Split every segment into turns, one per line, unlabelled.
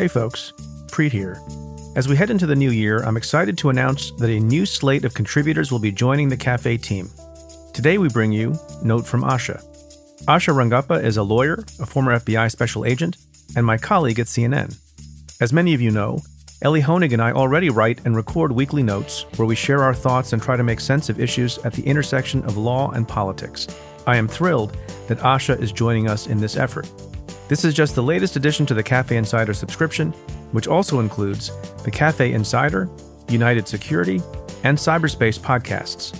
Hey folks, Preet here. As we head into the new year, I'm excited to announce that a new slate of contributors will be joining the Cafe team. Today we bring you Note from Asha. Asha Rangappa is a lawyer, a former FBI special agent, and my colleague at CNN. As many of you know, Elie Honig and I already write and record weekly notes where we share our thoughts and try to make sense of issues at the intersection of law and politics. I am thrilled that Asha is joining us in this effort. This is just the latest addition to the Cafe Insider subscription, which also includes the Cafe Insider, United Security, and Cyberspace podcasts.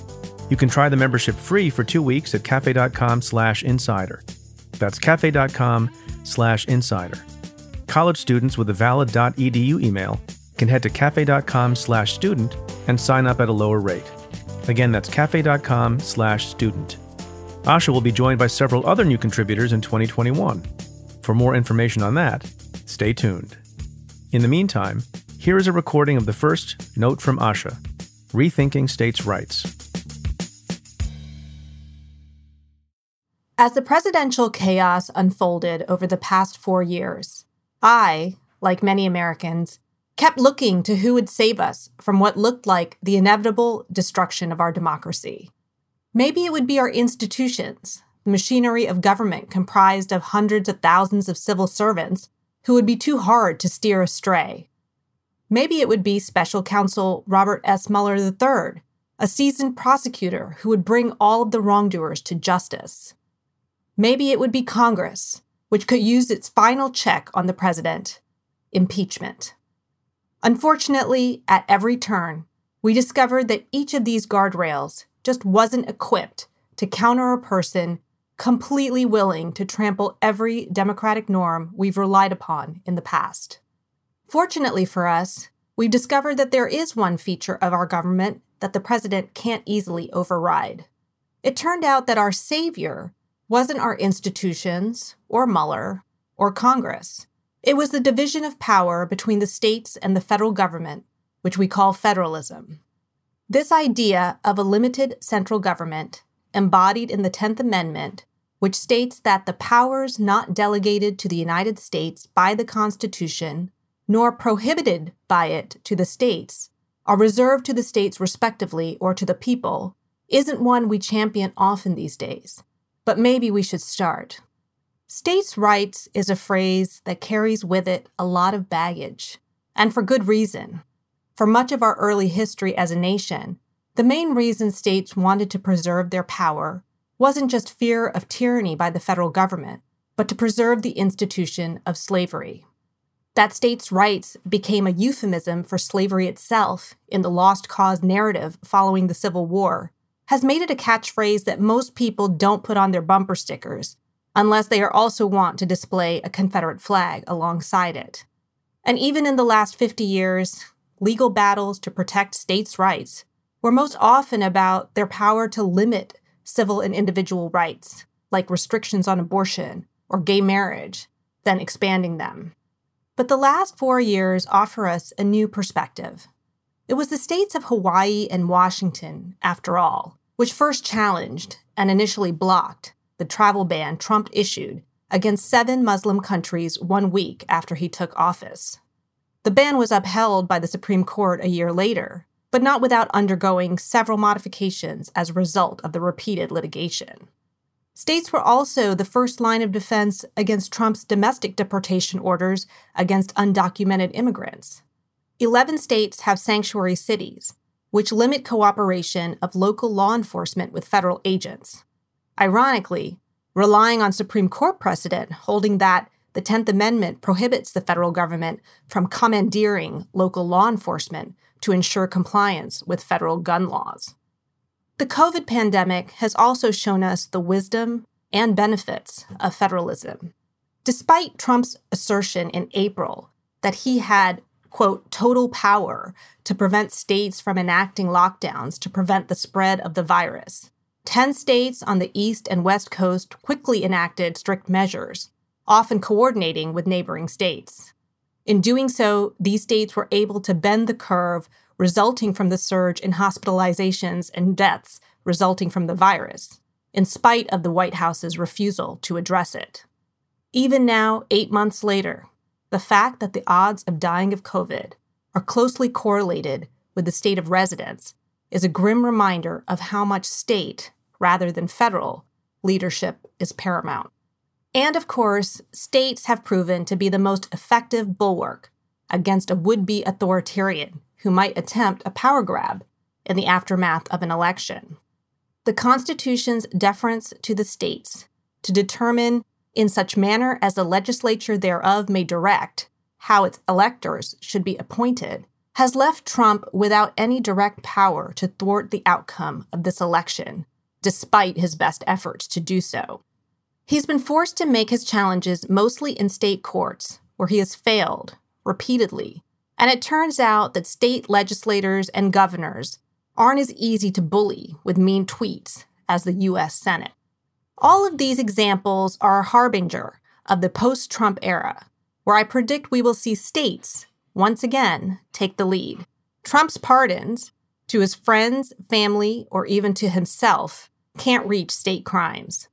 You can try the membership free for two weeks at cafe.com slash insider. That's cafe.com slash insider. College students with a valid .edu email can head to cafe.com slash student and sign up at a lower rate. Again, that's cafe.com slash student. Asha will be joined by several other new contributors in 2021. For more information on that, stay tuned. In the meantime, here is a recording of the first Note from Asha Rethinking States' Rights.
As the presidential chaos unfolded over the past four years, I, like many Americans, kept looking to who would save us from what looked like the inevitable destruction of our democracy. Maybe it would be our institutions, machinery of government comprised of hundreds of thousands of civil servants who would be too hard to steer astray. Maybe it would be Special Counsel Robert S. Mueller III, a seasoned prosecutor who would bring all of the wrongdoers to justice. Maybe it would be Congress, which could use its final check on the president impeachment. Unfortunately, at every turn, we discovered that each of these guardrails just wasn't equipped to counter a person completely willing to trample every democratic norm we've relied upon in the past. Fortunately for us, we've discovered that there is one feature of our government that the president can't easily override. It turned out that our savior wasn't our institutions, or Mueller, or Congress. It was the division of power between the states and the federal government, which we call federalism. This idea of a limited central government, embodied in the 10th Amendment, which states that the powers not delegated to the United States by the Constitution, nor prohibited by it to the states, are reserved to the states respectively or to the people, isn't one we champion often these days. But maybe we should start. States' rights is a phrase that carries with it a lot of baggage, and for good reason. For much of our early history as a nation, the main reason states wanted to preserve their power wasn't just fear of tyranny by the federal government, but to preserve the institution of slavery. That states' rights became a euphemism for slavery itself in the lost cause narrative following the Civil War has made it a catchphrase that most people don't put on their bumper stickers unless they are also want to display a Confederate flag alongside it. And even in the last 50 years, legal battles to protect states' rights were most often about their power to limit civil and individual rights, like restrictions on abortion or gay marriage, than expanding them. But the last four years offer us a new perspective. It was the states of Hawaii and Washington, after all, which first challenged and initially blocked the travel ban Trump issued against seven Muslim countries one week after he took office. The ban was upheld by the Supreme Court a year later, but not without undergoing several modifications as a result of the repeated litigation. States were also the first line of defense against Trump's domestic deportation orders against undocumented immigrants. Eleven states have sanctuary cities, which limit cooperation of local law enforcement with federal agents. Ironically, relying on Supreme Court precedent holding that the 10th Amendment prohibits the federal government from commandeering local law enforcement to ensure compliance with federal gun laws. The COVID pandemic has also shown us the wisdom and benefits of federalism. Despite Trump's assertion in April that he had, quote, total power to prevent states from enacting lockdowns to prevent the spread of the virus, 10 states on the East and West Coast quickly enacted strict measures, often coordinating with neighboring states. In doing so, these states were able to bend the curve resulting from the surge in hospitalizations and deaths resulting from the virus, in spite of the White House's refusal to address it. Even now, eight months later, the fact that the odds of dying of COVID are closely correlated with the state of residence is a grim reminder of how much state, rather than federal, leadership is paramount. And of course, states have proven to be the most effective bulwark against a would be authoritarian who might attempt a power grab in the aftermath of an election. The Constitution's deference to the states to determine, in such manner as the legislature thereof may direct, how its electors should be appointed, has left Trump without any direct power to thwart the outcome of this election, despite his best efforts to do so. He's been forced to make his challenges mostly in state courts, where he has failed repeatedly. And it turns out that state legislators and governors aren't as easy to bully with mean tweets as the US Senate. All of these examples are a harbinger of the post Trump era, where I predict we will see states once again take the lead. Trump's pardons to his friends, family, or even to himself can't reach state crimes.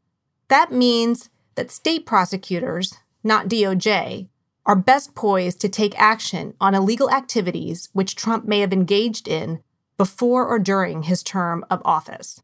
That means that state prosecutors, not DOJ, are best poised to take action on illegal activities which Trump may have engaged in before or during his term of office.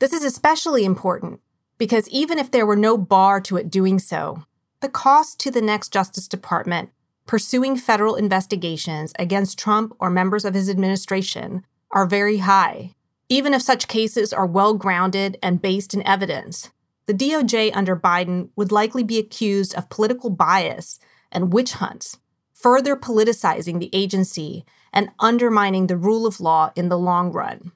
This is especially important because even if there were no bar to it doing so, the cost to the next Justice Department pursuing federal investigations against Trump or members of his administration are very high. Even if such cases are well grounded and based in evidence, the DOJ under Biden would likely be accused of political bias and witch hunts, further politicizing the agency and undermining the rule of law in the long run.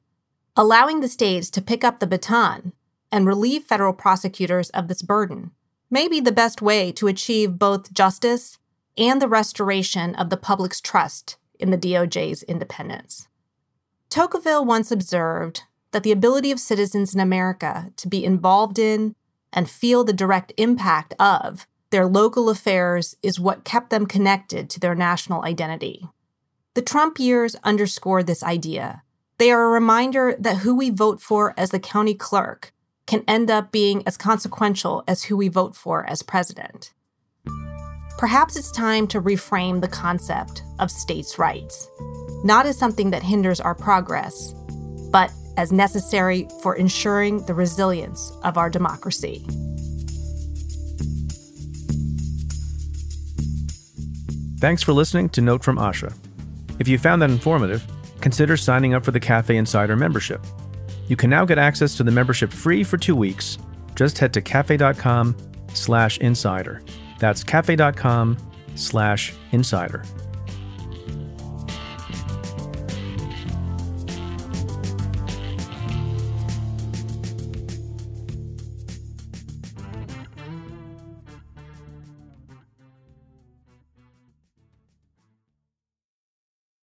Allowing the states to pick up the baton and relieve federal prosecutors of this burden may be the best way to achieve both justice and the restoration of the public's trust in the DOJ's independence. Tocqueville once observed that the ability of citizens in America to be involved in and feel the direct impact of their local affairs is what kept them connected to their national identity. The Trump years underscore this idea. They are a reminder that who we vote for as the county clerk can end up being as consequential as who we vote for as president. Perhaps it's time to reframe the concept of states' rights, not as something that hinders our progress, as necessary for ensuring the resilience of our democracy.
Thanks for listening to Note from Asha. If you found that informative, consider signing up for the Cafe Insider membership. You can now get access to the membership free for two weeks. Just head to cafe.com slash insider. That's cafe.com slash insider.